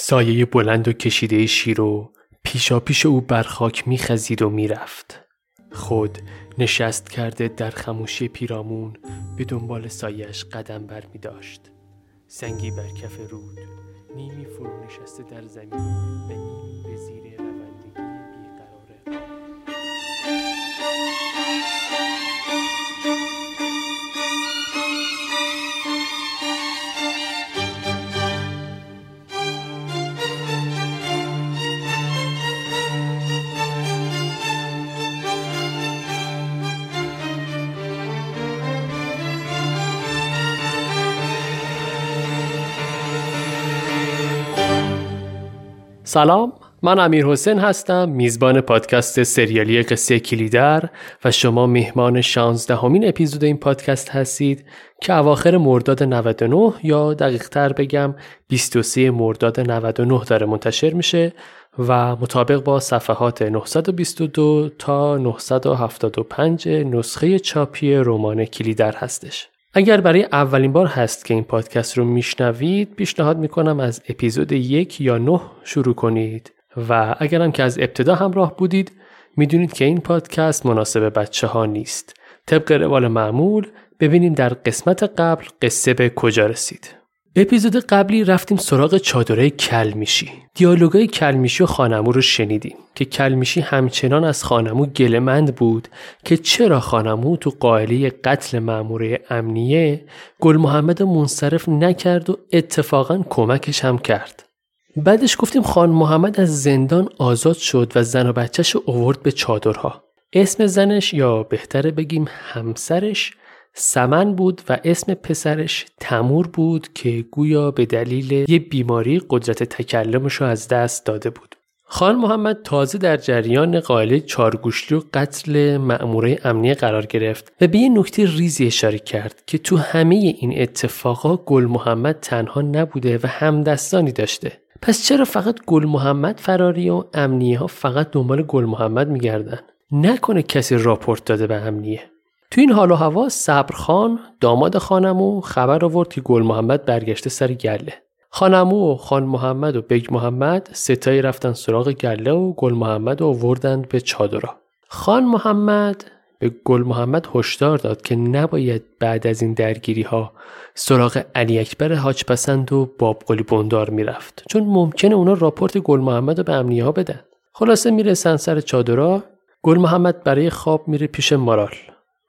سایه بلند و کشیده شیرو پیشا پیش او بر خاک میخزید و می‌رفت. خود نشست کرده در خموشی پیرامون به دنبال سایش قدم بر می داشت سنگی بر کف رود نیمی فرو نشسته در زمین و نیمی سلام من امیر حسین هستم میزبان پادکست سریالی قصه کلیدر و شما مهمان 16 همین اپیزود این پادکست هستید که اواخر مرداد 99 یا دقیق تر بگم 23 مرداد 99 داره منتشر میشه و مطابق با صفحات 922 تا 975 نسخه چاپی رمان کلیدر هستش. اگر برای اولین بار هست که این پادکست رو میشنوید پیشنهاد می‌کنم از اپیزود یک یا نه شروع کنید. و اگرم که از ابتدا همراه بودید می‌دونید که این پادکست مناسب بچه ها نیست. طبق روال معمول ببینیم در قسمت قبل قصه به کجا رسید. اپیزود قبلی رفتیم سراغ چادره کلمیشی. دیالوگای کلمیشی و خانمو رو شنیدیم که کلمیشی همچنان از خانمو گلمند بود که چرا خانمو تو قائله قتل ماموره امنیه گل محمد منصرف نکرد و اتفاقا کمکش هم کرد. بعدش گفتیم خان محمد از زندان آزاد شد و زن و بچهش اوورد به چادرها. اسم زنش یا بهتره بگیم همسرش سمن بود و اسم پسرش تمور بود که گویا به دلیل یه بیماری قدرت تکلمش رو از دست داده بود. خان محمد تازه در جریان قائله چارگوشلی و قتل مأموره امنیه قرار گرفت و به یه نکته ریزی اشاره کرد که تو همه این اتفاقا گل محمد تنها نبوده و همدستانی داشته. پس چرا فقط گل محمد فراری و امنیه ها فقط دنبال گل محمد میگردن؟ نکنه کسی راپورت داده به امنیه. تو این حال و هوا صبرخان داماد خانمو خبر آورد که گل محمد برگشته سر گله. خانمو و خان محمد و بگ محمد ستایی رفتن سراغ گله و گل محمد و وردند به چادرها. خان محمد به گل محمد هشدار داد که نباید بعد از این درگیری ها سراغ علی اکبر حاج پسند و باب قلی بندار می‌رفت. چون ممکنه اونا راپورت گل محمد رو به امنیه ها بدن. خلاصه می‌رسن سر چادرها گل محمد برای خواب میره پیش مارال.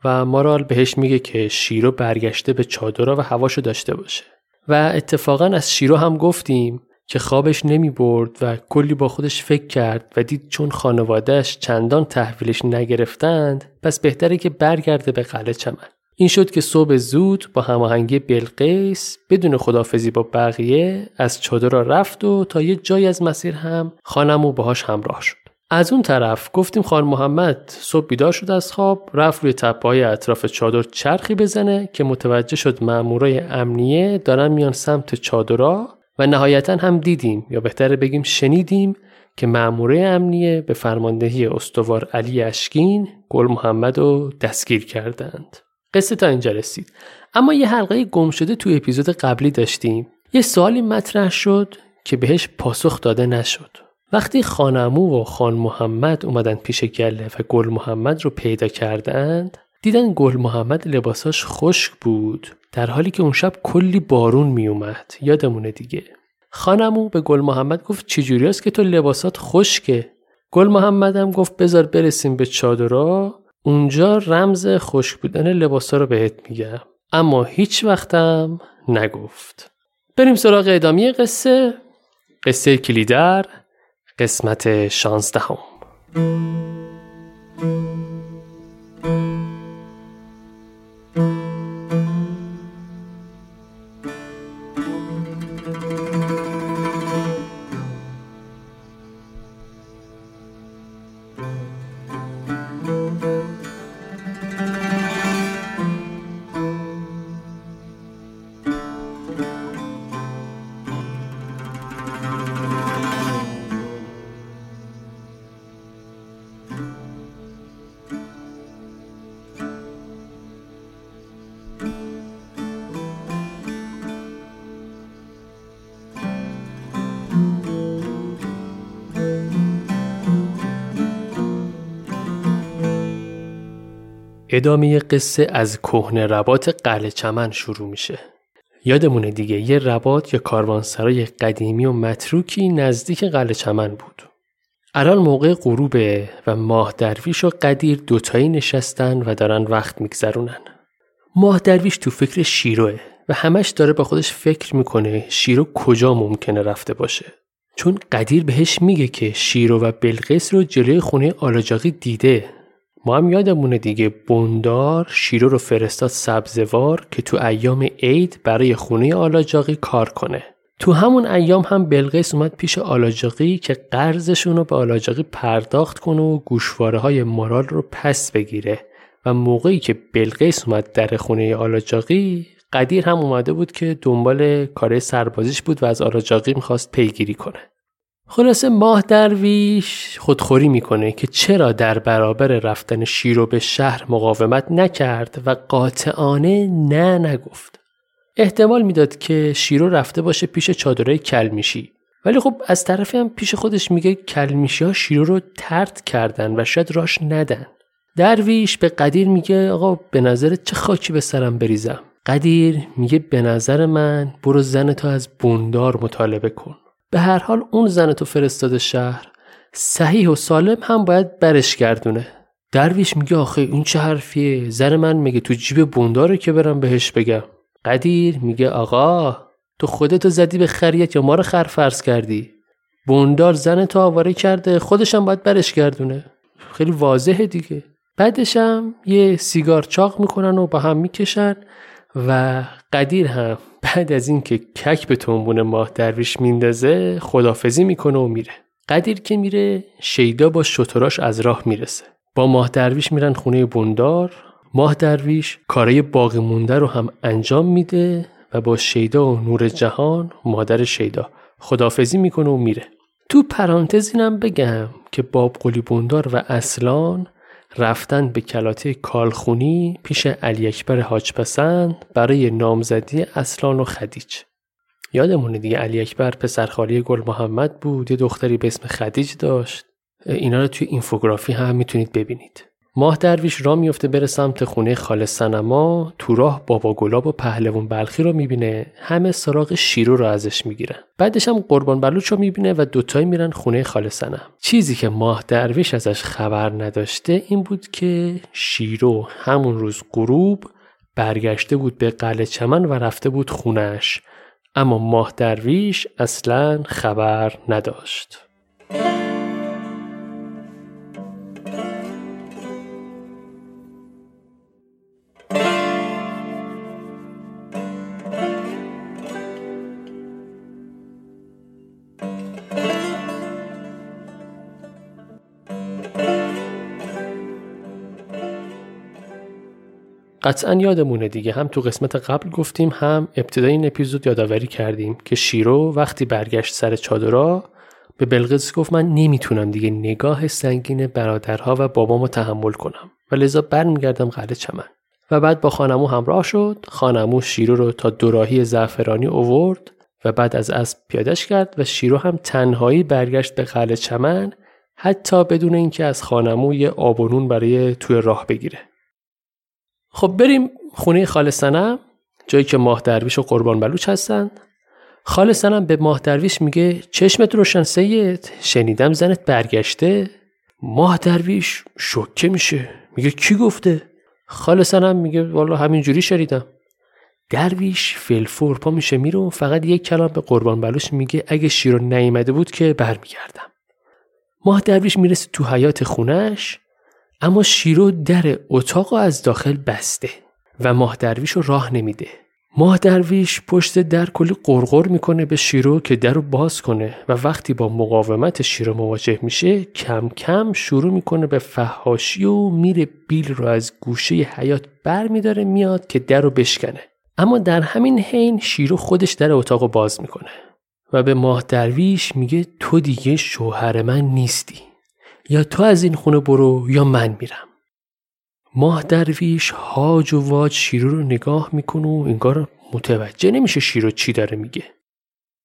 و مارال بهش میگه که شیرو برگشته به چادرها و هواشو داشته باشه. و اتفاقا از شیرو هم گفتیم که خوابش نمی برد و کلی با خودش فکر کرد و دید چون خانوادهش چندان تحویلش نگرفتند پس بهتره که برگرده به قلعه چمن. این شد که صبح زود با هماهنگی بلقیس بدون خدافزی با بقیه از چادر رفت و تا یه جای از مسیر هم خانم و باهاش همراه شد. از اون طرف گفتیم خان محمد صبح بیدار شد از خواب رفت روی تپه اطراف چادر چرخی بزنه که متوجه شد مامورای امنیه دارن میان سمت چادرها و نهایتا هم دیدیم یا بهتره بگیم شنیدیم که مامورای امنیه به فرماندهی استوار علی اشکین گل محمد رو دستگیر کردند. قصه تا اینجا رسید. اما یه حلقه گم شده تو اپیزود قبلی داشتیم. یه سوالی مطرح شد که بهش پاسخ داده نشد. وقتی خانمو و خان محمد اومدن پیش گله و گل محمد رو پیدا کردند دیدن گل محمد لباساش خشک بود در حالی که اون شب کلی بارون میومد یادمونه دیگه. خانمو به گل محمد گفت چجوری است که تو لباسات خشکه؟ گل محمد هم گفت بذار برسیم به چادرها اونجا رمز خشک بودن لباسا رو بهت میگم. اما هیچ وقتم نگفت. بریم سراغ ادامه قصه. قصه کلیدر. قسمت شانزدهم. ادامه قصه از کهنه ربات قلعه چمن شروع میشه. یادمونه دیگه یه ربات یا کاروانسرای قدیمی و متروکی نزدیک قلعه چمن بود. الان موقع غروبه و ماه درویش و قدیر دوتایی نشستن و دارن وقت میگذرونن. ماه درویش تو فکر شیروه و همش داره با خودش فکر می‌کنه شیرو کجا ممکنه رفته باشه. چون قدیر بهش میگه که شیرو و بلقیس رو جلوی خونه آلاجاقی دیده هم یادمونه دیگه بندار شیرو رو فرستاد سبزوار که تو ایام عید برای خونه آلاجاقی کار کنه. تو همون ایام هم بلقیس اومد پیش آلاجاقی که قرضشون رو به آلاجاقی پرداخت کنه و گوشواره های مارال رو پس بگیره. و موقعی که بلقیس اومد در خونه آلاجاقی قدیر هم اومده بود که دنبال کار سربازیش بود و از آلاجاقی می‌خواست پیگیری کنه. خلاصه ماه درویش خودخوری می‌کنه که چرا در برابر رفتن شیرو به شهر مقاومت نکرد و قاطعانه نه نگفت. احتمال می‌داد که شیرو رفته باشه پیش چادرای کلمیشی ولی خب از طرفی هم پیش خودش میگه کلمیشی ها شیرو رو ترد کردن و شاید راش ندن. درویش به قدیر میگه آقا به نظر چه خاکی به سرم بریزم. قدیر میگه به نظر من برو زن از بوندار مطالبه کن. به هر حال اون زن تو فرستاده شهر صحیح و سالم هم باید برش گردونه. درویش میگه آخه این چه حرفیه؟ زن من میگه تو جیب بونداره که برم بهش بگم. قدیر میگه آقا تو خودتو زدی به خریت یا ما رو خر فرض کردی؟ بوندار زن تو آواره کرده خودشم باید برش گردونه. خیلی واضحه دیگه. بعدشم یه سیگار چاق می‌کنن و با هم می‌کشن. و قدیر هم بعد از اینکه کک به تنبون ماه درویش میندازه خدافزی می‌کنه و میره. قدیر که میره شیدا با شتراش از راه می‌رسه. با ماه درویش میرن خونه بندار. ماه درویش کارای باقی مونده رو هم انجام میده و با شیدا و نور جهان مادر شیدا خدافزی می‌کنه و میره. تو پرانتز اینم بگم که باب قلی بندار و اصلان رفتن به کلاته کالخونی پیش علی اکبر حاج پسند برای نامزدی اصلان و خدیج. یادمونه دیگه علی اکبر پسرخالی گل محمد بود یه دختری به اسم خدیج داشت. اینا رو توی اینفوگرافی هم می‌تونید ببینید. ماه درویش را میفته بره سمت خونه خاله سنما تو راه بابا گلاب و پهلوان بلخی رو می‌بینه. همه سراغ شیرو رو ازش می‌گیرن. بعدش هم قربان بلوچ رو می‌بینه و دوتایی میرن خونه خاله سنم چیزی که ماه درویش ازش خبر نداشته این بود که شیرو همون روز غروب برگشته بود به قلعه چمن و رفته بود خونش اما ماه درویش اصلا خبر نداشت. قطعا یادمونه دیگه هم تو قسمت قبل گفتیم هم ابتدای این اپیزود یادآوری کردیم که شیرو وقتی برگشت سر چادرها به بلقیس گفت من نمی‌تونم دیگه نگاه سنگین برادرها و بابامو تحمل کنم و لذا برمیگردم قلعه چمن. و بعد با خانمو همراه شد خانمو شیرو رو تا دوراهی زعفرانی اوورد و بعد از اسب پیادش کرد و شیرو هم تنهایی برگشت به قلعه چمن حتی بدون اینکه از خانمو یه آبونون برای توی راه بگیره. خب بریم خونه خال سنم جایی که ماه درویش و قربان بلوچ هستن. خال سنم به ماه درویش میگه چشمت روشن سید شنیدم زنت برگشته. ماه درویش شکه میشه. میگه کی گفته؟ خال سنم میگه والا همینجوری شنیدم. درویش فلفور پا میشه میره فقط یک کلام به قربان بلوش میگه اگه شیرو نیامده بود که برمیگردم. ماه درویش می‌رسه تو حیات خونش اما شیرو در اتاق از داخل بسته و ماه درویش رو راه نمیده. ماه درویش پشت در کلی قرقر می‌کنه به شیرو که در رو باز کنه و وقتی با مقاومت شیرو مواجه میشه کم کم شروع می‌کنه به فهاشی و میره بیل رو از گوشه حیات بر میداره میاد که در رو بشکنه. اما در همین حین شیرو خودش در اتاق باز می‌کنه و به ماه درویش میگه تو دیگه شوهر من نیستی. یا تو از این خونه برو یا من میرم. ماه درویش هاج و واج شیرو رو نگاه می‌کنه و انگار متوجه نمیشه شیرو چی داره میگه.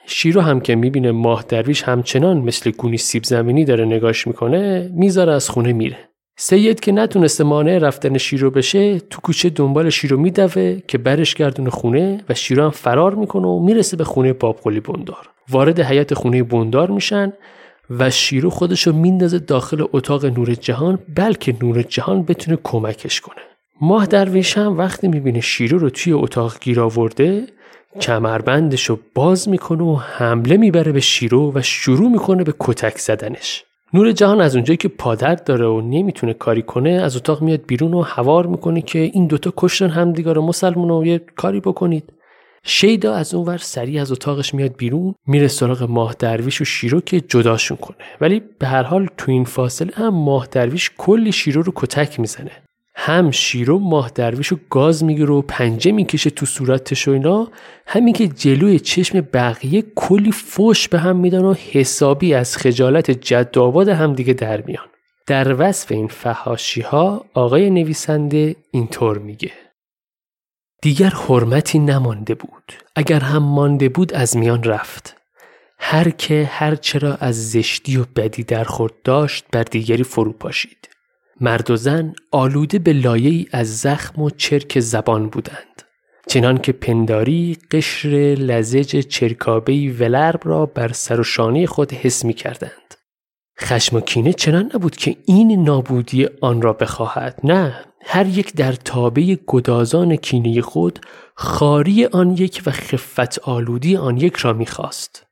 شیرو هم که می‌بینه ماه درویش همچنان مثل گونی سیب زمینی داره نگاش می‌کنه می‌ذاره از خونه میره. سید که نتونسته مانع رفتن شیرو بشه تو کوچه دنبال شیرو میدوه که برش گردون خونه و شیرو هم فرار می‌کنه و می‌رسه به خونه بابقلی بندار. وارد حیات خونه بندار میشن و شیرو خودشو میندازه داخل اتاق نور جهان بلکه نور جهان بتونه کمکش کنه. ماه درویش هم وقتی می‌بینه شیرو رو توی اتاق گیر آورده کمربندش رو باز می‌کنه و حمله می‌بره به شیرو و شروع می‌کنه به کتک زدنش. نور جهان از اونجایی که پادر داره و نمی‌تونه کاری کنه از اتاق میاد بیرون و هوار می‌کنه که این دوتا کشتن همدیگه رو مسلمون و یه کاری بکنید. شیدا از اونور سریع از اتاقش میاد بیرون میره سراغ ماه درویش و شیرو که جداشون کنه. ولی به هر حال تو این فاصله هم ماه درویش کلی شیرو رو کتک می‌زنه. هم شیرو ماه درویش رو گاز می‌گیره و پنجه می‌کشه تو صورتش و اینا. همین که جلوی چشم بقیه کلی فوش به هم میدن و حسابی از خجالت جد آباد هم دیگه در میان. در وصف این فهاشی ها آقای نویسنده اینطور میگه. دیگر حرمتی نمانده بود. اگر هم مانده بود از میان رفت. هر که هر چرا از زشتی و بدی در خورد داشت بر دیگری فرو پاشید. مرد و زن آلوده به لایه از زخم و چرک زبان بودند. چنان که پنداری قشر لزج چرکابهی ولرب را بر سر و شانه خود حس می کردند. خشم و کینه چنان نبود که این نابودی آن را بخواهد نه. هر یک در تابه گدازان کینه خود خاری آن یک و خفت آلودی آن یک را می‌خواست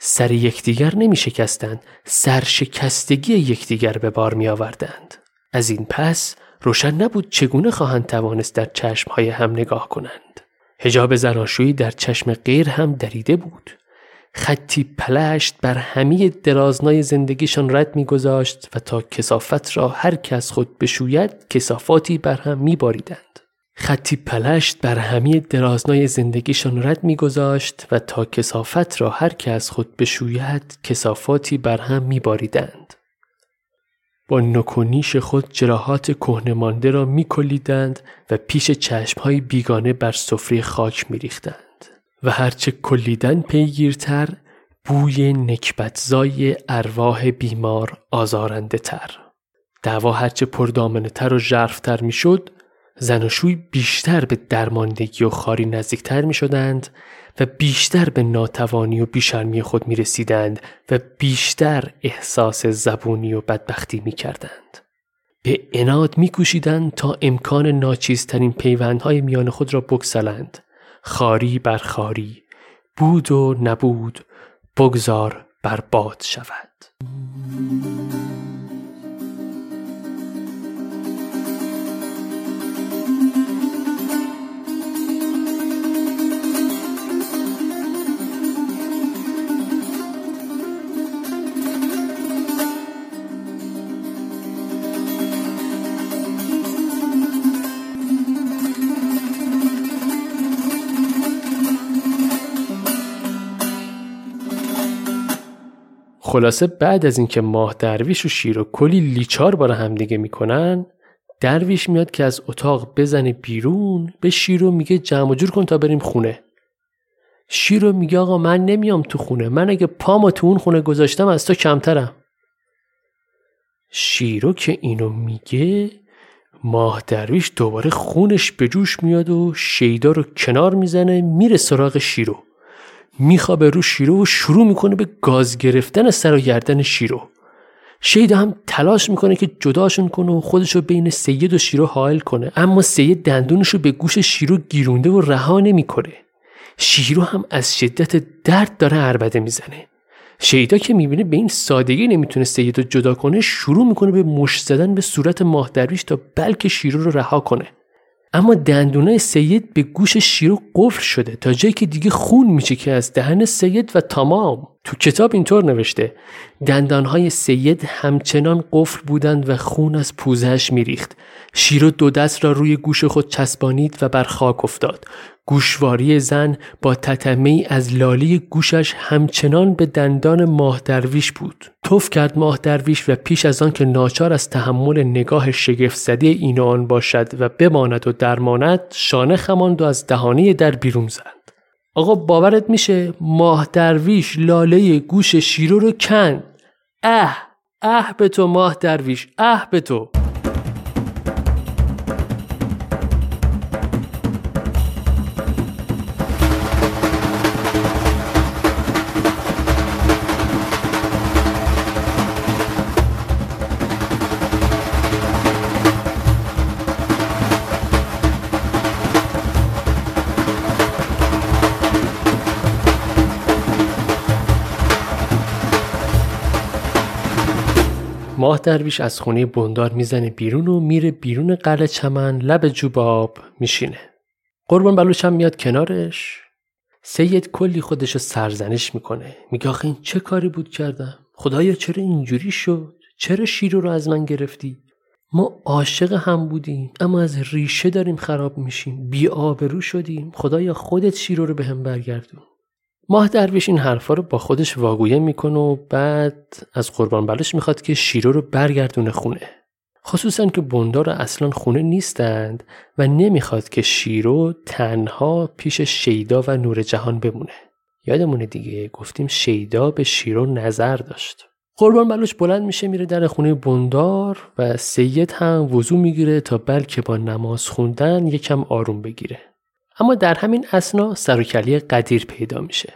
سر یکدیگر نمی شکستند سرشکستگی یکدیگر به بار می آوردند از این پس روشن نبود چگونه خواهند توانست در چشمهای هم نگاه کنند. هجاب زناشویی در چشم غیر هم دریده بود. خطی پلشت بر همه درازنای زندگیشان رد میگذاشت و تا کسافت را هر کس خود بشوید کسافاتی بر هم میباریدند. خطی پلشت بر همه درازنای زندگیشان رد میگذاشت و تا کسافت را هر از خود بشوید کسافاتی بر هم میباریدند. با نکونیش خود جراحات کهنه را میکلیدند و پیش چشمهای بیگانه بر سفره خاک میریختند و هرچه کلیدن پیگیرتر بوی نکبتزای ارواح بیمار آزارنده تر. دعوا هرچه پردامنه تر و ژرفتر می‌شد زناشوی بیشتر به درماندگی و خاری نزدیکتر می شدند و بیشتر به ناتوانی و بیشرمی خود می رسیدند و بیشتر احساس زبونی و بدبختی می کردند. به اناد می تا امکان ناچیزترین پیوندهای میان خود را بگسلند. خاری بر خاری، بود و نبود، بگذار بر باد شود. خلاصه بعد از اینکه ماه درویش و شیر و کلی لیچار بار همدیگه می‌کنن درویش میاد که از اتاق بزنه بیرون به شیرو میگه جمع جور کن تا بریم خونه. شیرو میگه آقا من نمیام تو خونه من اگه پامو تو اون خونه گذاشتم از تو کمترم. شیرو که اینو میگه ماه درویش دوباره خونش به جوش میاد و شیدا رو کنار می‌زنه میره سراغ شیرو میخوابه رو شیرو و شروع می‌کنه به گاز گرفتن سر و گردن شیرو. شیدا هم تلاش می‌کنه که جداشون کنه و خودشو بین سید و شیرو حائل کنه اما سید دندونشو به گوش شیرو گیرونده و رها نمی‌کنه. شیرو هم از شدت درد داره عربده می‌زنه. شیدا که می‌بینه به این سادگی نمی‌تونه سید رو جدا کنه شروع می‌کنه به مش زدن به صورت ماه درویش تا بلکه شیرو رو رها کنه. اما دندونای سید به گوش شیرو قفل شده تا جایی که دیگه خون میشه که از دهن سید و تمام. تو کتاب اینطور نوشته دندانهای سید همچنان قفل بودند و خون از پوزهش میریخت. شیرو دو دست را روی گوش خود چسبانید و بر خاک افتاد. گوشواری زن با تتمه از لالی گوشش همچنان به دندان ماه درویش بود. توف کرد ماه درویش و پیش از آن که ناچار از تحمل نگاه شگفت زده این آن باشد و بماند و درماند شانه خماند و از دهانه در بیرون زد. آقا باورت میشه ماه درویش لاله گوش شیرو رو کند. اه اه به تو ماه درویش اه به تو ماه درویش از خونه بندار می‌زنه بیرون و میره بیرون قلعه چمن لب جوباب میشینه. قربان بلوچ هم میاد کنارش. سید کلی خودشو سرزنش می‌کنه. میگه آخه این چه کاری بود کردم؟ خدایا چرا اینجوری شد؟ چرا شیرو رو از من گرفتی؟ ما عاشق هم بودیم اما از ریشه داریم خراب میشیم. بی آبرو شدیم. خدایا خودت شیرو رو به هم برگردون. ماه درویش این حرفا رو با خودش واگویه می‌کنه و بعد از قربان بلش می‌خواد که شیرو رو برگردونه خونه. خصوصا که بندار اصلا خونه نیستند و نمی‌خواد که شیرو تنها پیش شیدا و نور جهان بمونه. یادمونه دیگه گفتیم شیدا به شیرو نظر داشت. قربان بلوش بلند میشه میره در خونه بندار و سید هم وضو می‌گیره تا بلکه با نماز خوندن یکم آروم بگیره. اما در همین اسنا سر قدیر پیدا میشه.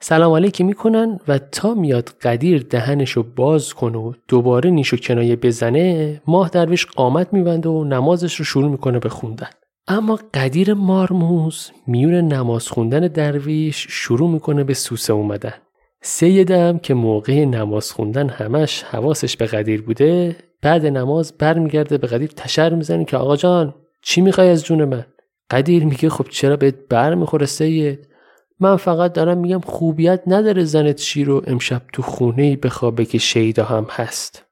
سلام علیکی می‌کنن و تا میاد قدیر دهنشو باز کنه و دوباره نیشو کنایه بزنه ماه درویش قامت میبنده و نمازش رو شروع می‌کنه به خوندن. اما قدیر مارموز میون نماز خوندن درویش شروع می‌کنه به سوسه اومدن. سیدم که موقع نماز خوندن همش حواسش به قدیر بوده بعد نماز برمیگرده به قدیر تشر می‌زنه که آقا جان چی می‌خوای از جون من؟ قدیر میگه خب چرا بهت بر می‌خوره سید؟ من فقط دارم میگم خوبیت نداره زنت شیر امشب تو خونه بخوابه که شیدا هم هست.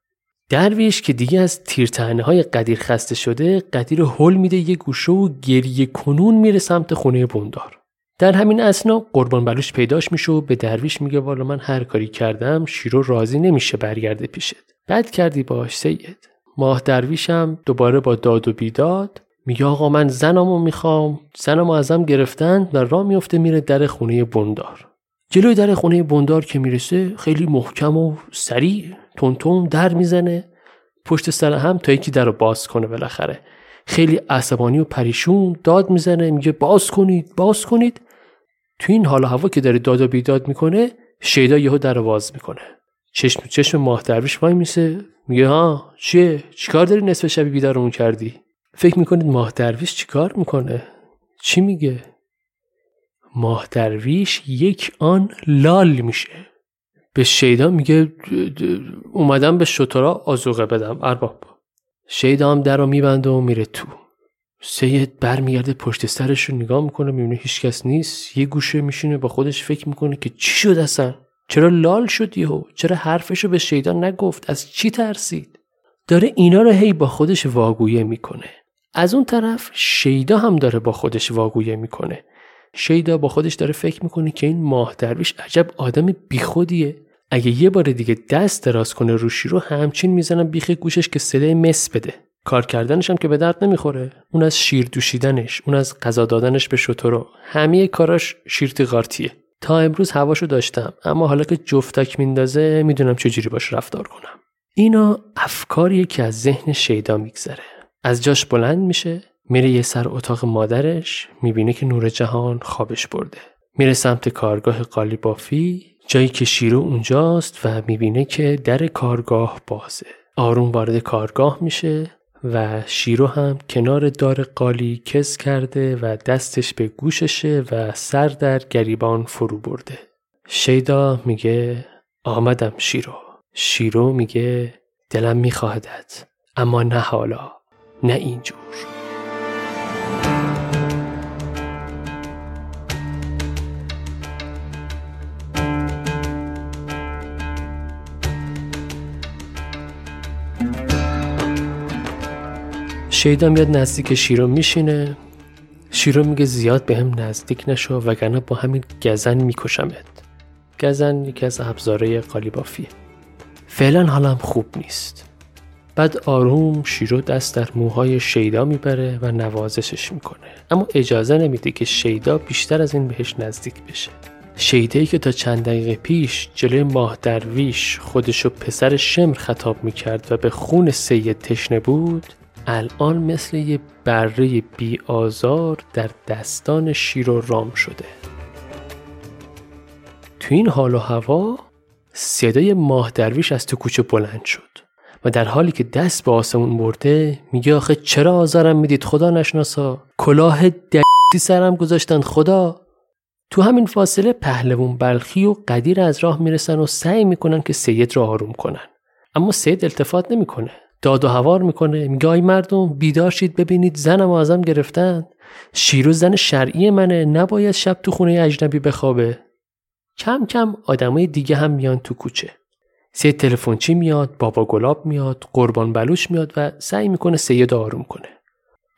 درویش که دیگه از تیرتنه های قدیر خسته شده قدیر هل میده یه گوشه و گریه کنون میره سمت خونه بندار در همین اسنا قربان بلوش پیداش میشه و به درویش میگه والا من هر کاری کردم شیرو راضی نمیشه برگرده پیشت. بد کردی باش سید. ماه درویشم دوباره با داد و بیداد میگه آقا من زنمو می‌خوام زنمو ازم گرفتن و راه میفته میره در خونه بندار. جلوی در خونه بندار که می‌رسه خیلی محکم و سریع تونتون در می‌زنه. پشت سر هم تا یکی در رو باز کنه بالاخره. خیلی عصبانی و پریشون داد می‌زنه میگه باز کنید باز کنید. تو این حال هوا که داره داد و بیداد می‌کنه شیدا یهو در رو باز می‌کنه. چشم چشم ماه درویش وای میسه. میگه ها چیه؟ چیکار داری نصف شبی بیدارمون کردی؟ فکر می‌کنید ماه درویش چیکار می‌کنه؟ چی میگه؟ ماه درویش یک آن لال میشه. به شیدا میگه اومدم به شطرا آزوغه بدم ارباب. شیدا هم در رو میبنده و میره تو. سید برمیگرده پشت سرش رو نگاه می‌کنه می‌بینه هیچکس نیست. یه گوشه میشینه با خودش فکر می‌کنه که چی شد اصلا؟ چرا لال شد یهو؟ چرا حرفشو به شیدا نگفت؟ از چی ترسید؟ داره اینا رو هی با خودش واگویه می‌کنه. از اون طرف شیدا هم داره با خودش واگویه می‌کنه. شیدا با خودش داره فکر می‌کنه که این ماه درویش عجب آدم بیخودیه. اگه یه بار دیگه دست دراز کنه روشی رو همچین می‌زنم بیخ گوشش که صدای مس بده. کار کردنش هم که به درد نمی‌خوره. اون از شیر دوشیدنش اون از غذا دادنش به شطورو همه کاراش شیرتی غارتیه تا امروز هواشو داشتم اما حالا که جفتک میندازه می‌دونم چجوری باش رفتار کنم. اینا افکاریه که از ذهن شیدا میگذره. از جاش بلند میشه میره یه سر اتاق مادرش می‌بینه که نور جهان خوابش برده. میره سمت کارگاه قالی بافی جایی که شیرو اونجاست و می‌بینه که در کارگاه بازه. آروم وارد کارگاه میشه و شیرو هم کنار دار قالی کس کرده و دستش به گوششه و سر در گریبان فرو برده. شیدا میگه آمدم شیرو. شیرو میگه دلم میخواهدت اما نه حالا. نه اینجور. شیدا میاد نزدیک شیرو میشینه. شیرو میگه زیاد به هم نزدیک نشو وگرنه با همین گزن میکشمت. گزن یکی از ابزاره قالیبافیه. فعلا حالم خوب نیست. بعد آروم شیرو دست در موهای شیدا می‌بره و نوازشش می‌کنه. اما اجازه نمیده که شیدا بیشتر از این بهش نزدیک بشه. شیدایی که تا چند دقیقه پیش جلوی ماه درویش خودشو پسر شمر خطاب می‌کرد و به خون سید تشنه بود الان مثل یه بره بی آزار در دستان شیرو رام شده. تو این حال و هوا صدای ماه درویش از تو کوچه بلند شد. و در حالی که دست به آسمون برده میگه آخه چرا آزارم می‌دید؟ خدا نشناسا. کلاه دستی سرم گذاشتن خدا. تو همین فاصله پهلوون بلخی و قدیر از راه می‌رسن و سعی می‌کنن که سید را آروم کنن. اما سید التفات نمی‌کنه. داد و هوار می‌کنه. میگه آی مردم بیدار شید ببینید زنم ازم گرفتن. شیرو زن شرعی منه نباید شب تو خونه اجنبی بخوابه. کم کم آدمای دیگه هم میان تو کوچه. سید تلفنچی میاد بابا گلاب میاد قربان بلوش میاد و سعی می‌کنه سید آروم کنه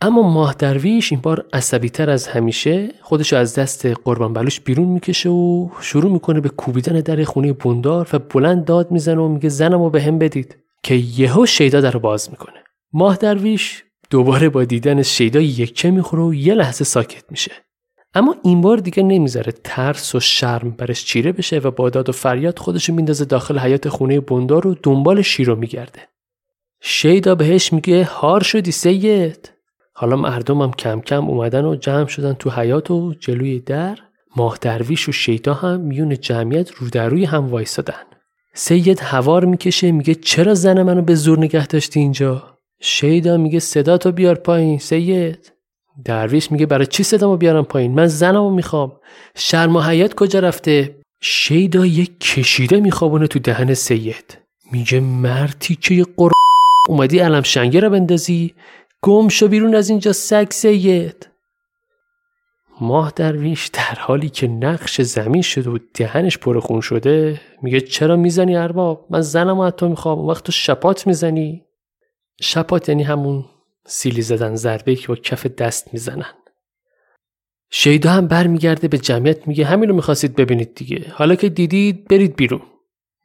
اما ماه درویش این بار عصبی تر از همیشه خودش از دست قربان بلوش بیرون می‌کشه و شروع می‌کنه به کوبیدن در خونه بوندار و بلند داد می‌زنه و میگه زنمو به هم بدید. که یهو شیدا در باز می‌کنه. ماه درویش دوباره با دیدن شیدا یکه می‌خوره و یه لحظه ساکت میشه. اما این بار دیگه نمی‌ذاره ترس و شرم برش چیره بشه و با داد و فریاد خودشو میندازه داخل حیات خونه بندار و دنبال شیرو میگرده. شیدا بهش میگه هار شدی سید؟ حالا مردمم کم کم اومدن و جمع شدن تو حیات و جلوی در. ماه درویش و شیدا هم میون جمعیت رو در روی هم وایسادن سید هوار می‌کشه میگه چرا زن منو به زور نگه داشتی اینجا؟ شیدا میگه صدا تو بیار پایین سید. درویش میگه برای چی صدامو بیارم پایین؟ من زنمو می‌خوام. شرم و حیات کجا رفته؟ شیدا یک کشیده میخوابونه تو دهن سید. میگه مرتی که قر اومدی علم شنگه را بندازی؟ گم شو بیرون از اینجا سگ سید. ماه درویش در حالی که نقش زمین شده و دهنش پر خون شده میگه چرا می‌زنی ارباب؟ من زنم و تو می‌خوام وقت تو شپات می‌زنی. شپات یعنی همون سیلی زدن ضربه که با کف دست می‌زنن. شیدا هم برمیگرده به جمعیت میگه همین رو می‌خواستید ببینید دیگه. حالا که دیدید برید بیرون.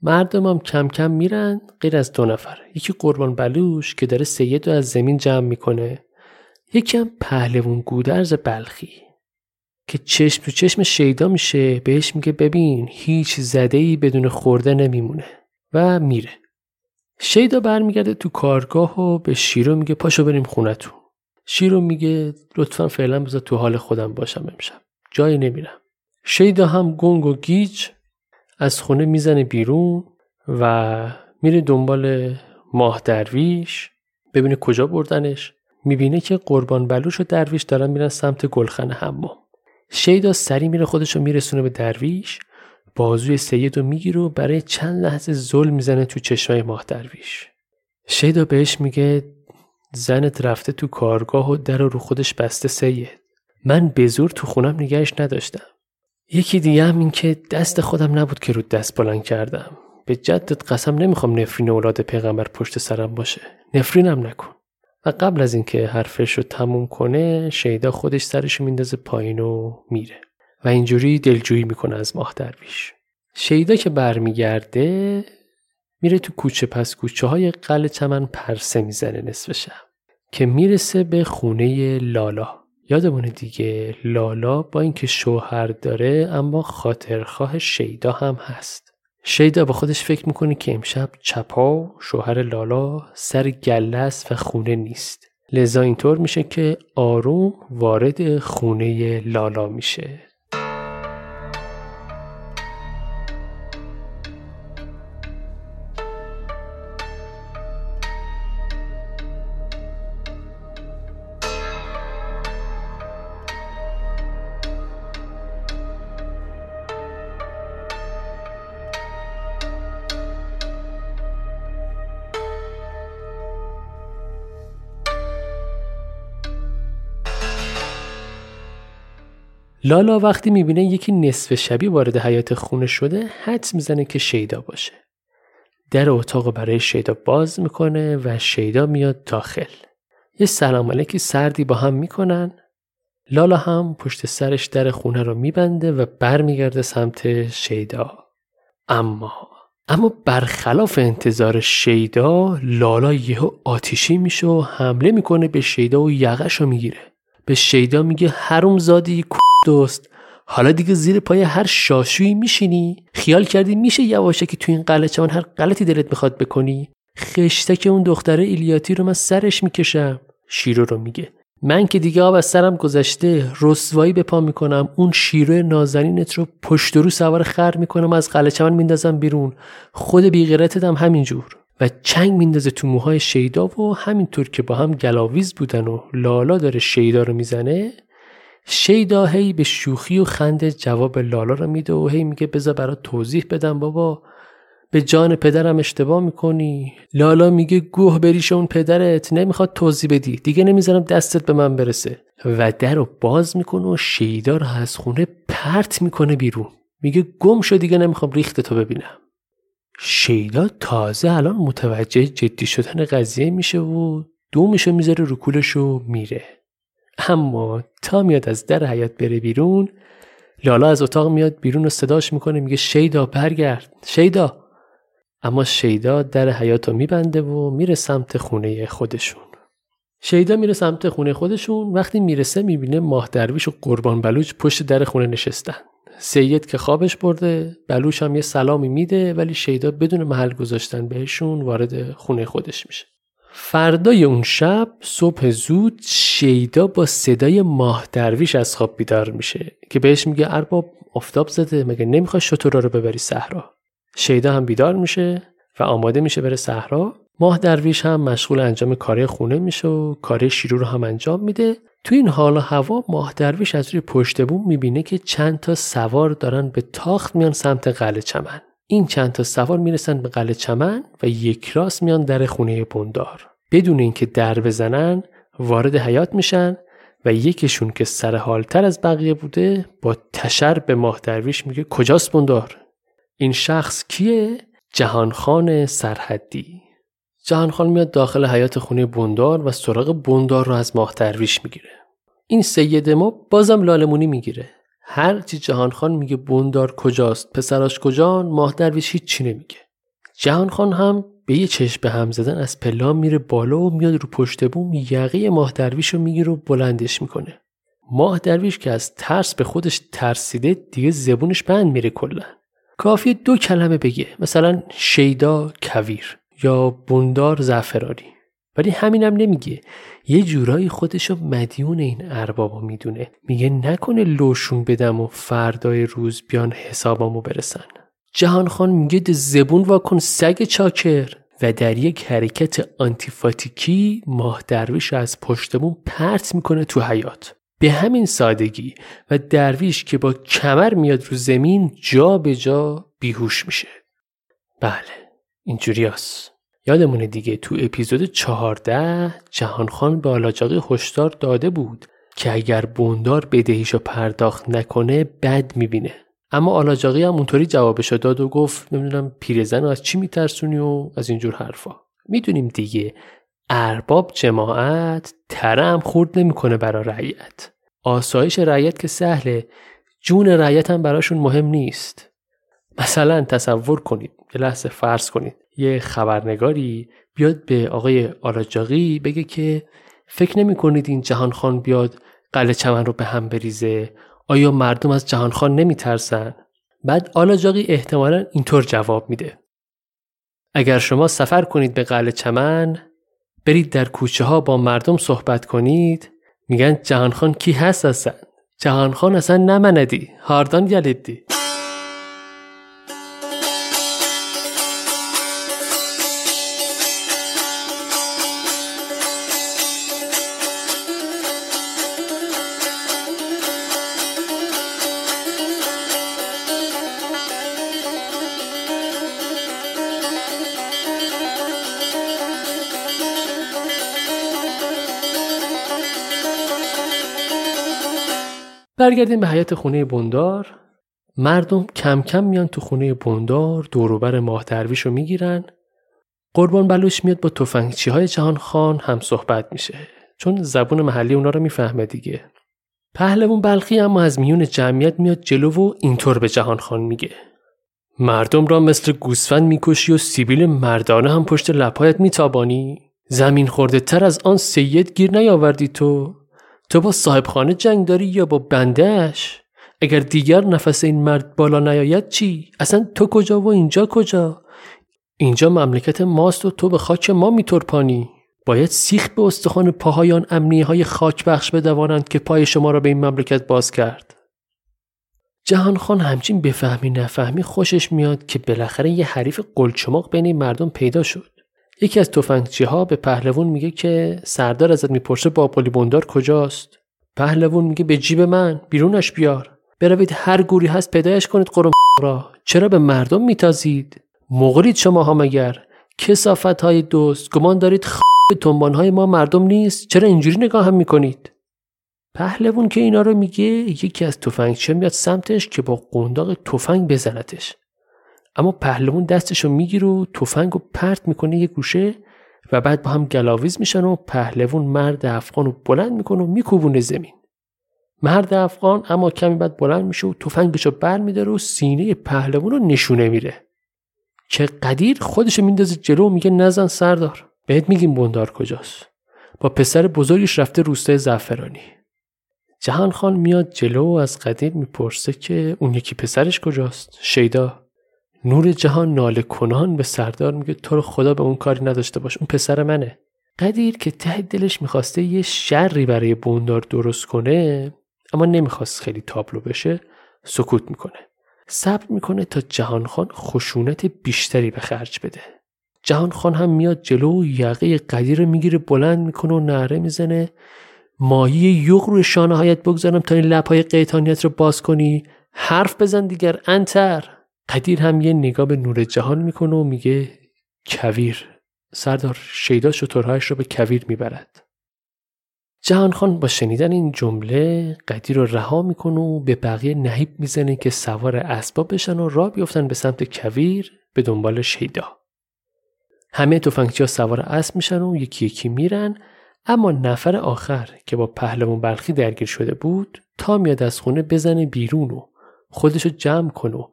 مردم هم کم کم میرن غیر از دو نفر. یکی قربان بلوش که داره سید رو از زمین جمع می‌کنه. یکی هم پهلوون گودرز بلخی. که چشم تو چشم شیدا میشه بهش میگه ببین هیچ زده ای بدون خورده نمیمونه. و میره. شیدا برمیگرده تو کارگاه و به شیرو میگه پاشو بریم خونتون. شیرو میگه لطفا فعلا بذار تو حال خودم باشم امشب. جایی نمیرم. شیدا هم گنگ و گیج از خونه می‌زنه بیرون و میره دنبال ماه درویش ببینه کجا بردنش. می‌بینه که قربان بلوش و درویش دارن میرن سمت گلخانه حمام. شیدا سری میره خودش رو میرسونه به درویش. بازوی سید رو می‌گیره و برای چند لحظه زل می‌زنه تو چشمای ماه درویش. شیدا بهش میگه زنت رفته تو کارگاه و در رو خودش بسته سید. من به زور تو خونم نگهش نداشتم. یکی دیگه هم این که دست خودم نبود که رو دست بلند کردم. به جدت قسم نمی‌خوام نفرین اولاد پیغمبر پشت سرم باشه. نفرینم نکن. و قبل از اینکه حرفش رو تموم کنه شیدا خودش سرش میندازه پایین و میره. و اینجوری دلجویی می‌کنه از ماه درویش شیدا که برمیگرده میره تو کوچه پس کوچه های قل چمن پرسه می‌زنه نصف شب که می‌رسه به خونه لالا. یادمونه دیگه لالا با اینکه شوهر داره اما خاطرخواه شیدا هم هست. شیدا با خودش فکر می‌کنه که امشب چپا شوهر لالا سر گله و خونه نیست. لذا اینطور میشه که آروم وارد خونه لالا میشه. لالا وقتی می‌بینه یکی نصف شبی وارد حیات خونه شده حدس می‌زنه که شیدا باشه. در اتاق برای شیدا باز می‌کنه و شیدا میاد داخل. یه سلام علیکی سردی با هم می‌کنن. لالا هم پشت سرش در خونه رو میبنده و برمیگرده سمت شیدا. اما اما برخلاف انتظار شیدا لالا یهو آتیشی میشه و حمله می‌کنه به شیدا و یقش رو می‌گیره. به شیدا میگه حروم زادی دوست. حالا دیگه زیر پای هر شاشویی میشینی؟ خیال کردی میشه یواشه که تو این قلچان هر غلطی دلت می‌خواد بکنی؟ خشتک اون دختره ایلیاتی رو من سرش می‌کشم. شیرو رو میگه. من که دیگه آب از سرم گذشته رسوایی به پا می‌کنم. اون شیرو نازنینت رو پشت رو سوار خر می‌کنم از قلچمن میندازم بیرون. خود بیغیرتت هم همینجور. و چنگ میندازه تو موهای شیدا و همینطور که با هم گلاویز بودن و لالا داره شیدا رو می‌زنه شیدا هی به شوخی و خنده جواب لالا رو میده و هی میگه بذار برات توضیح بدم بابا. به جان پدرم اشتباه می‌کنی. لالا میگه گوه بریش اون پدرت نمی‌خواد توضیح بدی. دیگه نمی‌ذارم دستت به من برسه. و در رو باز می‌کنه و شیدا رو از خونه پرت می‌کنه بیرون. میگه گم شو دیگه نمی‌خوام ریخت تو ببینم. شیدا تازه الان متوجه جدی شدن قضیه میشه و دو میشه می‌ذاره رو کولش و میره. اما تا میاد از در حیات بره بیرون لالا از اتاق میاد بیرون و صداش می‌کنه میگه شیدا برگرد شیدا! اما شیدا در حیات رو میبنده و میره سمت خونه خودشون. شیدا میره سمت خونه خودشون وقتی می‌رسه می‌بینه ماه درویش و قربان بلوچ پشت در خونه نشستن. سید که خوابش برده بلوش هم یه سلامی میده ولی شیدا بدون محل گذاشتن بهشون وارد خونه خودش میشه. فردای اون شب صبح زود شیدا با صدای ماه درویش از خواب بیدار میشه که بهش میگه ارباب آفتاب زده مگه نمی‌خوای شطورا رو ببری صحرا؟ شیدا هم بیدار میشه و آماده میشه بره صحرا. ماه درویش هم مشغول انجام کار خونه میشه و کار شیرو رو هم انجام میده. تو این حال هوا ماه درویش از روی پشت بوم می‌بینه که چند تا سوار دارن به تاخت میان سمت قلعه چمن. این چند تا سوار می‌رسن به قلعه چمن و یک راست میان در خونه بندار. بدون اینکه در بزنن وارد حیات میشن و یکیشون که سر حالتر از بقیه بوده با تشر به ماه درویش میگه کجاست بندار؟ این شخص کیه؟ جهانخان سرحدی. جهانخان میاد داخل حیات خونه بندار و سراغ بندار رو از ماه درویش می‌گیره. این سید ما بازم لالمونی می‌گیره. هرچی جهانخان میگه بندار کجاست پسراش کجان ماه درویش هیچ نمیگه. جهانخان هم به یه چشم به هم زدن از پلان میره بالا و میاد رو پشت بوم یقه ماه درویش رو می‌گیره و بلندش می‌کنه. ماه درویش که از ترس به خودش ترسیده دیگه زبونش بند میره کلا. کافی دو کلمه بگه مثلا شیدا کویر یا بندار زعفرانی. ولی همینم نمیگه. یه جورایی خودشو مدیون این اربابا می‌دونه. میگه نکنه لوشون بدم و فردای روز بیان حسابامو برسن. جهان خان میگه زبون واکن سگ چاکر. و در یک حرکت آنتیفاتیکی ماه درویش از پشتمون پرت می‌کنه تو حیات به همین سادگی و درویش که با کمر میاد رو زمین جا به جا بیهوش میشه. بله اینجوری یادمونه دیگه تو اپیزود 14 جهانخان به آلاجاقی هشدار داده بود که اگر بوندار بدهیشو پرداخت نکنه بد می‌بینه. اما آلاجاقی هم اونطوری جوابشو داد و گفت نمی‌دونم پیرزن از چی میترسونی و از اینجور حرفا. می‌دونیم دیگه ارباب جماعت ترم خورد نمی‌کنه برا رعیت. آسایش رعیت که سهله جون رعیت هم براشون مهم نیست. مثلا تصور کنید یه لحظه فرض کنید. یه خبرنگاری بیاد به آقای آلاجاقی بگه که فکر نمی کنید این جهان خان بیاد قلعه چمن رو به هم بریزه؟ آیا مردم از جهان خان نمی ترسن؟ بعد آلاجاقی احتمالا اینطور جواب میده. اگر شما سفر کنید به قلعه چمن برید در کوچه ها با مردم صحبت کنید میگن جهان خان کی هست اصلا؟ جهان خان اصلا نمندی هاردان یلیدی. برگردیم به حیات خونه بندار. مردم کم کم میان تو خونه بندار دوروبر ماه درویش رو می‌گیرن. قربان بلوش میاد با تفنگچی های جهان خان هم صحبت میشه چون زبون محلی اونا رو می‌فهمه دیگه. پهلوون بلخی اما از میون جمعیت میاد جلو و اینطور به جهان خان میگه. مردم را مثل گوسفند می‌کشی و سیبیل مردانه هم پشت لپایت میتابانی. زمین خورده تر از آن سید گیر نیاوردی تو. تو با صاحب خانه جنگ داری یا با بندهش اگر دیگر نفس این مرد بالا نیاید چی؟ اصلا تو کجا و اینجا کجا؟ اینجا مملکت ماست و تو به خاک ما میترپانی. باید سیخ به استخوان پاهایان امنی های خاک بخش بدوانند که پای شما را به این مملکت باز کرد. جهان خان همچین بفهمی نفهمی خوشش میاد که بالاخره یه حریف قلچماق بین این مردم پیدا شد. یکی از تفنگچی ها به پهلوون میگه که سردار ازت می‌پرسه باقالی بندار کجاست. پهلوون میگه به جیب من بیرونش بیار. بروید هر گوری هست پیدایش کنید قرم را. چرا به مردم میتازید؟ مغرید شما ها مگر کسافت های دوست گمان دارید خ... تنبان های ما مردم نیست. چرا اینجوری نگاه هم می‌کنید؟ پهلوون که اینا رو میگه یکی از تفنگچی میاد سمتش که با قنداق تفنگ بزنتش. اما پهلوون دستشو می‌گیره و تفنگ رو پرت می‌کنه یه گوشه و بعد با هم گلاویز میشن و پهلوون مرد افغان رو بلند می‌کنه و میکوبونه زمین. مرد افغان اما کمی بعد بلند میشه و تفنگش رو بر میداره و سینه پهلوون رو نشونه میره. که قدیر خودشو میندازه جلو و میگه نزن سردار بهت میگیم بندار کجاست. با پسر بزرگش رفته روستای زعفرانی. جهان خان میاد جلو و از قدیر می‌پرسه که اون یکی پسرش کجاست؟ شیدا. نور جهان ناله کنان به سردار میگه تو رو خدا به اون کاری نداشته باش اون پسر منه. قدیر که ته دلش می‌خواسته یه شری برای بوندار درست کنه اما نمی‌خواست خیلی تابلو بشه سکوت می‌کنه. صبر می‌کنه تا جهان خان خشونت بیشتری به خرج بده. جهان خان هم میاد جلو و یقه قدیر می‌گیره بلند می‌کنه و نعره می‌زنه. ماهی یوغ روی شانه هایت بگذارم تا این لبهای قیتانیت رو باز کنی. حرف بزن دیگر انتر! قدیر هم یه نگاه به نور جهان می‌کنه و میگه کویر سردار شیدا شترهایش رو به کویر می‌برد. جهان خان با شنیدن این جمله قدیر رو رها می‌کنه و به بقیه نهیب می‌زنه که سوار اسباب بشن و را بیفتن به سمت کویر به دنبال شیدا. همه تفنگچی ها سوار اسب میشن و یکی یکی میرن اما نفر آخر که با پهلوان بلخی درگیر شده بود تا میاد از خونه بزنه بیرون و خودشو جمع کنه و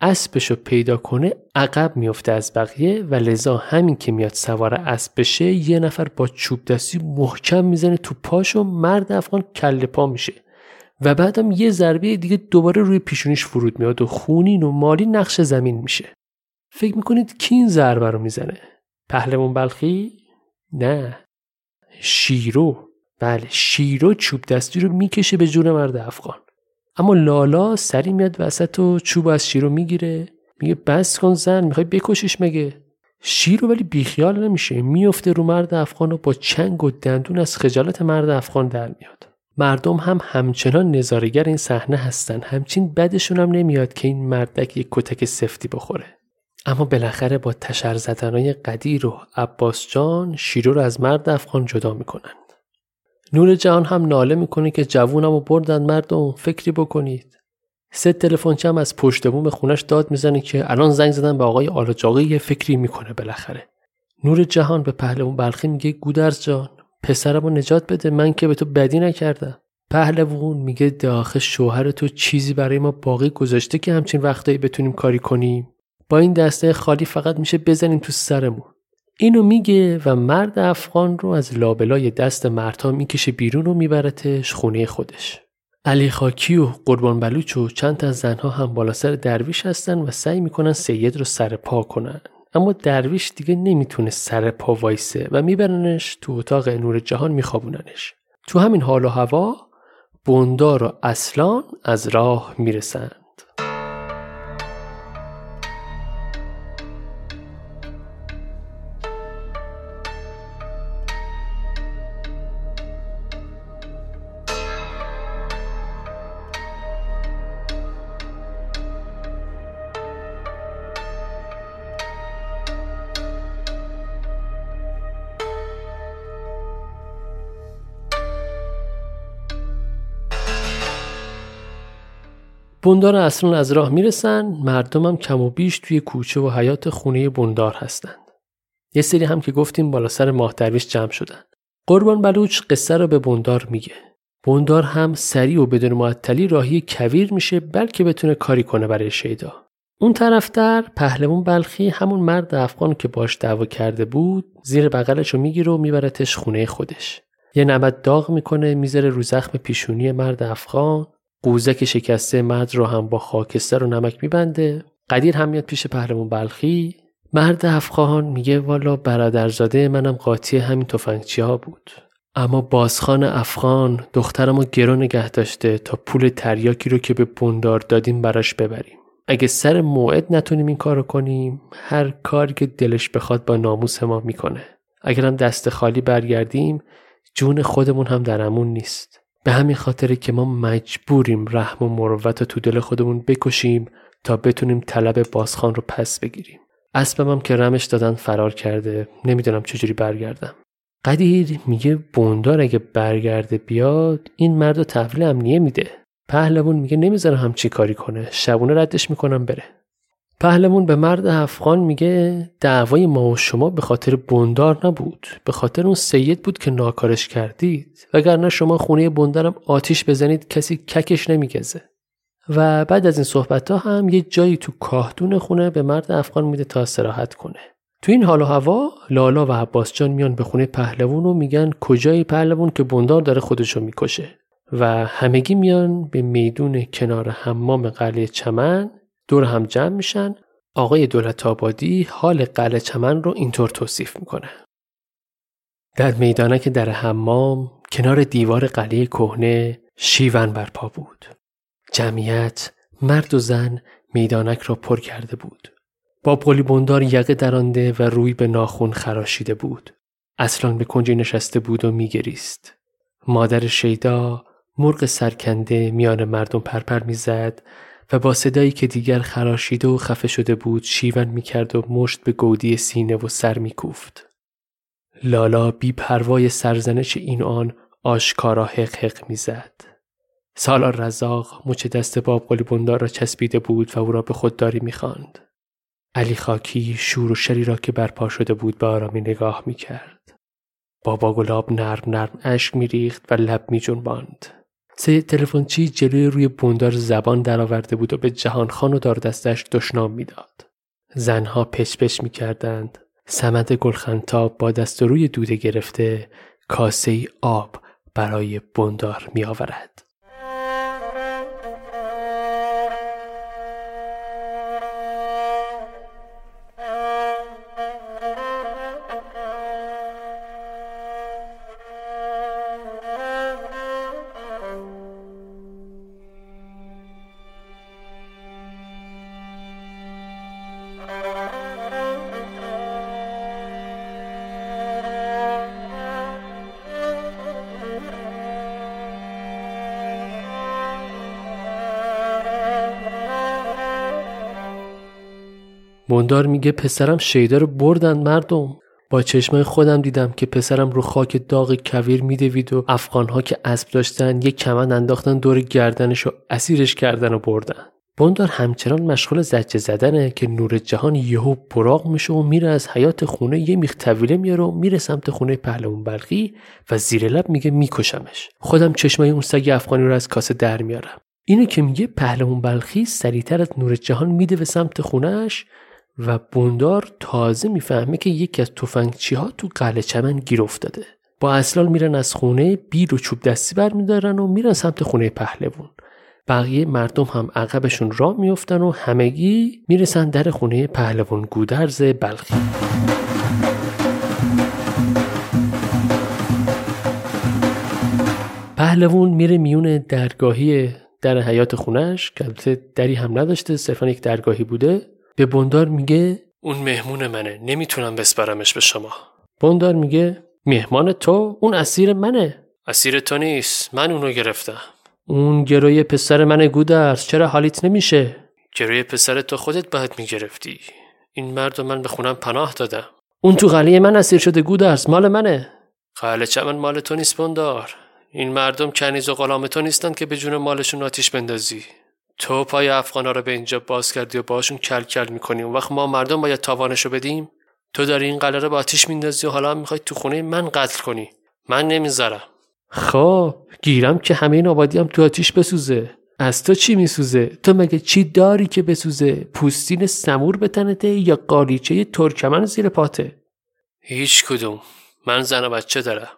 اسبشو پیدا کنه عقب میفته از بقیه و لذا همین که میاد سوار اسب بشه یه نفر با چوب دستی محکم می‌زنه تو پاش و مرد افغان کله پا میشه. و بعدم یه ضربه دیگه دوباره روی پیشونیش فرود میاد و خونین و مالی نقش زمین میشه. فکر می‌کنید کی این ضربه رو می‌زنه؟ پهلوان بلخی؟ نه. شیرو. بله شیرو چوب دستی رو می‌کشه به جون مرد افغان. اما لالا سری میاد وسط و چوب از شیرو می‌گیره. میگه بس کن زن می‌خوای بکشیش مگه؟ شیرو ولی بیخیال نمیشه. میفته رو مرد افغان و با چنگ و دندون از خجالت مرد افغان در میاد. مردم هم همچنان نظارگر این صحنه هستن. همچین بدشون هم نمیاد که این مردک یک کتک سفتی بخوره. اما بالاخره با تشر زدنهای قدیر و عباس جان شیرو رو از مرد افغان جدا می‌کنند نور جهان هم ناله می‌کنه که جوونم رو بردن مردم. فکری بکنید. سه تلفن هم از پشت بوم خونش داد می‌زنه که الان زنگ زدن به آقای آلاجاقی یه فکری می‌کنه بالاخره. نور جهان به پهلوان بلخی میگه گودرز جان پسرم رو نجات بده من که به تو بدی نکردم. پهلوون میگه داخل شوهر تو چیزی برای ما باقی گذاشته که همچین وقتایی بتونیم کاری کنیم. با این دسته خالی فقط میشه بزنیم تو سرمون. اینو میگه و مرد افغان رو از لابلای دست مرتا می‌کشه بیرون و میبرتش خونه خودش. علی خاکی و قربان بلوچ و چند تا زنها هم بالا سر درویش هستن و سعی می‌کنن سید رو سر پا کنن. اما درویش دیگه نمی‌تونه سر پا وایسه و میبرنش تو اتاق نور جهان میخوابوننش. تو همین حال و هوا بندار و اصلان از راه می‌رسن. بندار اصلا از راه می‌رسن مردمم کم و بیش توی کوچه و حیات خونه بندار هستند. یه سری هم که گفتیم بالا سر ماه درویش جمع شدن. قربان بلوچ قصه رو به بندار میگه. بندار هم سریع و بدون معطلی راهی کویر میشه بلکه بتونه کاری کنه برای شیدا. اون طرفتر پهلوان بلخی همون مرد افغان که باش دعوا کرده بود زیر بغلش رو می‌گیره و میبرتش خونه خودش. یه نبت داغ می‌کنه می‌ذاره رو زخم پیشونی مرد افغان. قوزک شکسته مرد رو هم با خاکستر و نمک میبنده. قدیر هم میاد پیش پهلوان بلخی. مرد افغان میگه والا برادرزاده منم قاطی همین تفنگچی ها بود. اما بازخان افغان دخترمو گرو نگه داشته تا پول تریاکی رو که به بندار دادیم براش ببریم. اگه سر موعد نتونیم این کارو کنیم هر کاری که دلش بخواد با ناموس ما می‌کنه. اگرم دست خالی برگردیم جون خودمون هم درمون نیست. به همین خاطره که ما مجبوریم رحم و مروت تو دل خودمون بکشیم تا بتونیم طلب بازخان رو پس بگیریم. اسبم هم که رمش دادن فرار کرده. نمی‌دونم چجوری برگردم. قدیر میگه بوندار اگه برگرده بیاد این مرد تحویل امنیه میده. پهلوون میگه نمی‌ذاره هم چی کاری کنه. شبونه ردش می‌کنم بره. پهلوون به مرد افغان میگه دعوای ما و شما به خاطر بندار نبود. به خاطر اون سید بود که ناکارش کردید. وگرنه شما خونه بندارم آتیش بزنید کسی ککش نمیگزه. و بعد از این صحبت ها هم یه جایی تو کاهدون خونه به مرد افغان میده تا استراحت کنه. تو این حال و هوا لالا و عباس جان میان به خونه پهلوون و میگن کجای پهلوون که بندار داره خودشو می‌کشه. و همگی میان به میدون کنار حمام قلعه چمن دور هم جمع میشن. آقای دولت آبادی حال قلعه چمن رو اینطور توصیف می‌کنه. در میدانک در حمام کنار دیوار قلعه کهنه شیون برپا بود. جمعیت مرد و زن میدانک را پر کرده بود. با بندار یقه درانده و روی به ناخون خراشیده بود. اصلا به کنجی نشسته بود و میگریست. مادر شیدا مرغ سرکنده میان مردم پرپر می‌زد و با صدایی که دیگر خراشیده و خفه شده بود شیون می‌کرد و مشت به گودی سینه و سر میکوفت. لالا بی پروای سرزنش این آن آشکارا حق حق می‌زد. سالار رزاق مچ دست باب بندار را چسبیده بود و او را به خودداری می‌خواند. علی خاکی شور و شری را که برپا شده بود به آرامی نگاه می‌کرد. بابا گلاب نرم نرم اشک میریخت و لب میجنباند. سید تلفنچی جلوی روی بوندار زبان درآورده بود و به جهانخان و دار دستش دشنام می‌داد. زنها پش پش می کردند. سمت گلخنتاب با دست روی دوده گرفته کاسه آب برای بوندار می آورد. بندار میگه پسرم شیدا رو بردن مردم. با چشمای خودم دیدم که پسرم رو خاک داغ کویر میدوید و افغانها که اسب داشتن یک کمن انداختن دور گردنش و اسیرش کردن و بردن. بندار همچنان مشغول زجه زدنه که نور جهان یهو براغ میشه و میره از حیات خونه یه میخ طویله میاره و میره سمت خونه پهلوان بلخی و زیر لب میگه میکشمش. خودم چشمای اون سگ افغانی رو از کاسه در میارم. اینو که میگه پهلوان بلخی سریعتر از نور جهان میده به سمت خونهش و بوندار تازه می‌فهمه که یکی از تفنگچی ها تو قلعه چمن گیر افتاده. با اصلال میرن از خونه بیل و چوب دستی برمیدارن و میرن سمت خونه پهلوون بقیه مردم هم عقبشون راه میفتن و همگی می‌رسن در خونه پهلوان گودرز بلخی. پهلوون میره میون درگاهی در حیات خونش که دری هم نداشته صرفا یک درگاهی بوده. به بندار میگه اون مهمون منه نمی‌تونم بسپرمش به شما. بندار میگه مهمان تو؟ اون اسیر منه. اسیر تو نیست من اونو گرفتم. اون گروی پسر من گودرز چرا حالیت نمیشه؟ گروی پسر تو خودت باید می‌گرفتی. این مرد من به خونم پناه دادم. اون تو قلیه من اسیر شده گودرز مال منه. قله چمن مال تو نیست بندار. این مردم کنیز و غلام تو نیستن که به جون مالشون آتیش بندازی. تو پای افغانا رو به اینجا باز کردی و باشون کل کل می‌کنی. اون وقت ما مردم باید تاوانشو بدیم. تو داری این قلعه رو با آتیش میندازی و حالا هم می‌خوای تو خونه من قتل کنی. من نمی‌ذارم. خب گیرم که همه این آبادی هم تو آتیش بسوزه. از تو چی میسوزه؟ تو مگه چی داری که بسوزه؟ پوستین سمور به تنته یا قالیچه ترکمن زیر پاته؟ هیچ کدوم. من زن و بچه دارم.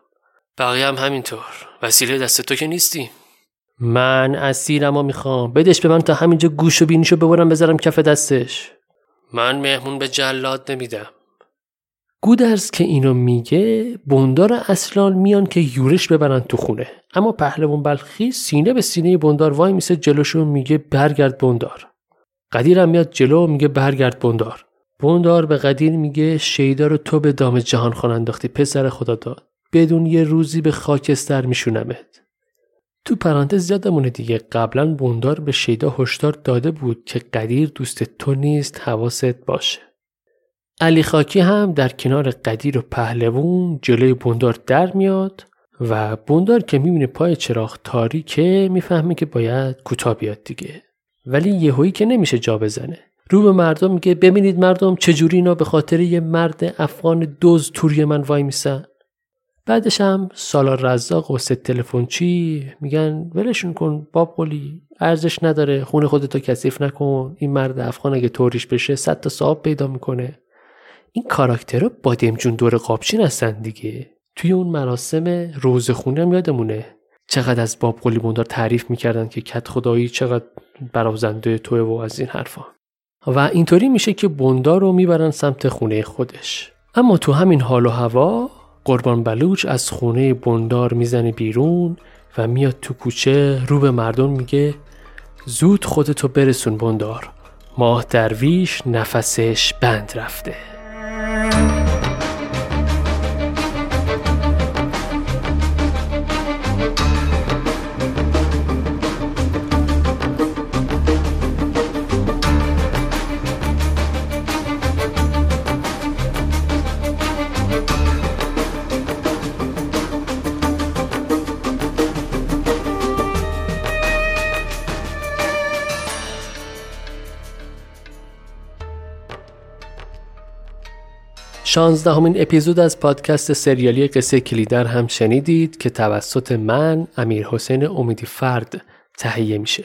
بقیه هم همینطور. وسیله دست تو که نیستی. من اسیرم می‌خوام. بدش به من تا همینجا گوش و بینیشو ببرم بذارم کف دستش. من مهمون به جلاد نمیدم. گودرز که اینو میگه بندار اصلان میان که یورش ببرن تو خونه. اما پهلوان بلخی سینه به سینه بندار وای میسه جلوشو میگه برگرد بندار. قدیرم میاد جلو میگه برگرد بندار. بندار به قدیر میگه شیدا رو تو به دام جهان خان انداختی پسر خدا داد. بدون یه روزی به خاکستر میشونمت. تو پرانتز یادمونه دیگه. قبلا بوندار به شیدا هشدار داده بود که قدیر دوست تو نیست حواست باشه. علی خاکی هم در کنار قدیر و پهلوون جلوی بندار در میاد و بندار که می‌بینه پای چراغ تاریکه می‌فهمه که باید کوتاه بیاد دیگه. ولی یهویی که نمیشه جا بزنه. رو به مردم میگه ببینید مردم چجوری اینا به خاطر یه مرد افغان دوز توری من وای میسن؟ بعدش هم سالار رزاق و ست تلفن چی؟ میگن ولشون کن باب قلی ارزش نداره خونه خودتو کثیف نکن. این مرد افغان اگه توریش بشه صد تا صاحب پیدا می‌کنه. این کاراکترها بادمجون دور قابچین هستن دیگه. توی اون مراسم روزخونه هم یادمونه. چقدر از باب قلی بندار تعریف می‌کردن که کت خدایی چقدر برازنده توه و از این حرفا. و اینطوری میشه که بندار رو می‌برن سمت خونه خودش. اما تو همین حال و هوا قربان بلوچ از خونه بندار می‌زنه بیرون و میاد تو کوچه رو به مردم میگه زود خودتو برسون بندار ماه درویش نفسش بند رفته. شانزدهمین اپیزود از پادکست سریالی قصه کلیدر هم شنیدید که توسط من امیر حسین امیدی فرد تهیه میشه.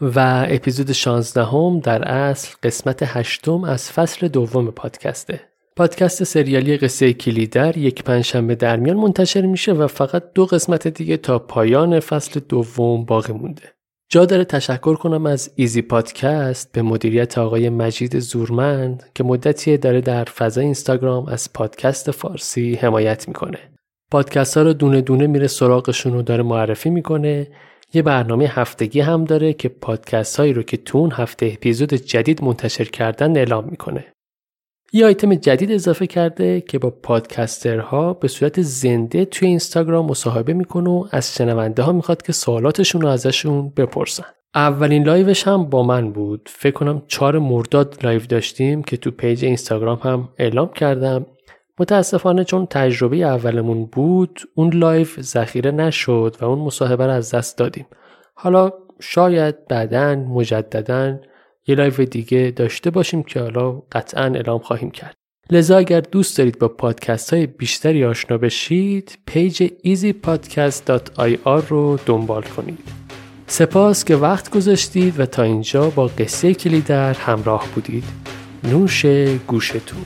و اپیزود شانزدهم در اصل قسمت هشتم از فصل دوم پادکسته. پادکست سریالی قصه کلیدر یک پنجشنبه در میان منتشر میشه و فقط دو قسمت دیگه تا پایان فصل دوم باقی مونده. جا داره تشکر کنم از ایزی پادکست به مدیریت آقای مجید زورمند که مدتی داره در فضای اینستاگرام از پادکست فارسی حمایت می‌کنه. پادکست ها رو دونه دونه میره سراغشون رو داره معرفی می‌کنه. یه برنامه هفتگی هم داره که پادکست هایی رو که تو اون هفته اپیزود جدید منتشر کردن اعلام می‌کنه. یه آیتم جدید اضافه کرده که با پادکسترها به صورت زنده توی اینستاگرام مصاحبه می‌کنه و از شنونده ها می‌خواد که سوالاتشون رو ازشون بپرسن. اولین live ش هم با من بود. فکر کنم چهار مرداد live داشتیم که تو page اینستاگرام هم اعلام کردم. متاسفانه چون تجربه اولمون بود اون live ذخیره نشد و اون مصاحبه رو از دست دادیم. حالا شاید بعدا مجددا یه live دیگه داشته باشیم که حالا قطعا اعلام خواهیم کرد. لذا اگر دوست دارید با پادکست های بیشتری آشنا بشید page easypodcast.ir رو دنبال کنید. سپاس که وقت گذاشتید و تا اینجا با قصه کلیدر همراه بودید. نوش گوشتون